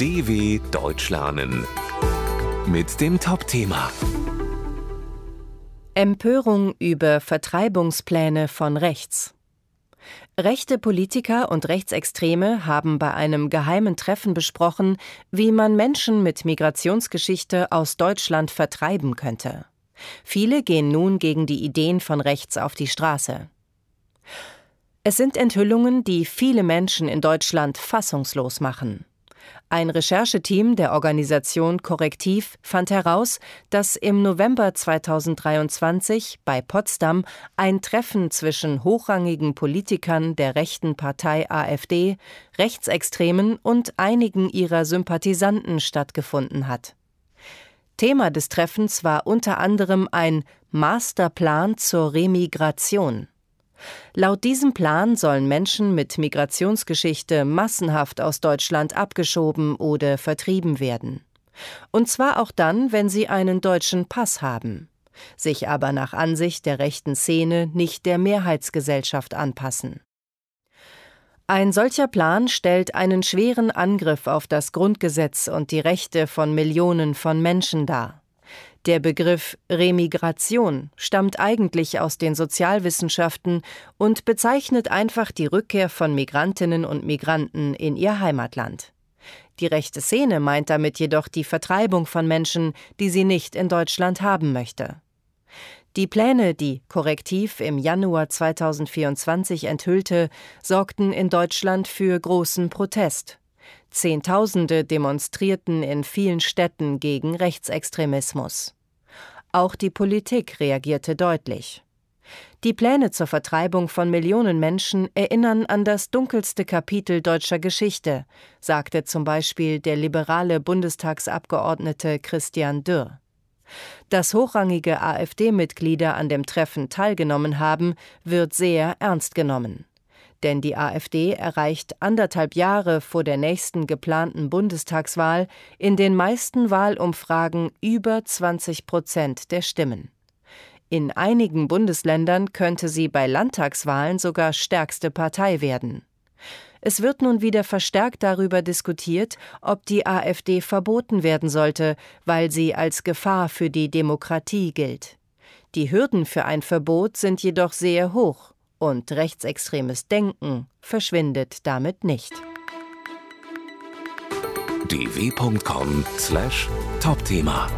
DW Deutsch lernen mit dem Top-Thema Empörung über Vertreibungspläne von rechts. Rechte Politiker und Rechtsextreme haben bei einem geheimen Treffen besprochen, wie man Menschen mit Migrationsgeschichte aus Deutschland vertreiben könnte. Viele gehen nun gegen die Ideen von rechts auf die Straße. Es sind Enthüllungen, die viele Menschen in Deutschland fassungslos machen. Ein Rechercheteam der Organisation Korrektiv fand heraus, dass im November 2023 bei Potsdam ein Treffen zwischen hochrangigen Politikern der rechten Partei AfD, Rechtsextremen und einigen ihrer Sympathisanten stattgefunden hat. Thema des Treffens war unter anderem ein Masterplan zur Remigration. Laut diesem Plan sollen Menschen mit Migrationsgeschichte massenhaft aus Deutschland abgeschoben oder vertrieben werden. Und zwar auch dann, wenn sie einen deutschen Pass haben, sich aber nach Ansicht der rechten Szene nicht der Mehrheitsgesellschaft anpassen. Ein solcher Plan stellt einen schweren Angriff auf das Grundgesetz und die Rechte von Millionen von Menschen dar. Der Begriff Remigration stammt eigentlich aus den Sozialwissenschaften und bezeichnet einfach die Rückkehr von Migrantinnen und Migranten in ihr Heimatland. Die rechte Szene meint damit jedoch die Vertreibung von Menschen, die sie nicht in Deutschland haben möchte. Die Pläne, die Korrektiv im Januar 2024 enthüllte, sorgten in Deutschland für großen Protest. Zehntausende demonstrierten in vielen Städten gegen Rechtsextremismus. Auch die Politik reagierte deutlich. Die Pläne zur Vertreibung von Millionen Menschen erinnern an das dunkelste Kapitel deutscher Geschichte, sagte zum Beispiel der liberale Bundestagsabgeordnete Christian Dürr. Dass hochrangige AfD-Mitglieder an dem Treffen teilgenommen haben, wird sehr ernst genommen denn die AfD erreicht anderthalb Jahre vor der nächsten geplanten Bundestagswahl in den meisten Wahlumfragen über 20 Prozent der Stimmen. In einigen Bundesländern könnte sie bei Landtagswahlen sogar stärkste Partei werden. Es wird nun wieder verstärkt darüber diskutiert, ob die AfD verboten werden sollte, weil sie als Gefahr für die Demokratie gilt. Die Hürden für ein Verbot sind jedoch sehr hoch und rechtsextremes Denken verschwindet damit nicht. dw.com/topthema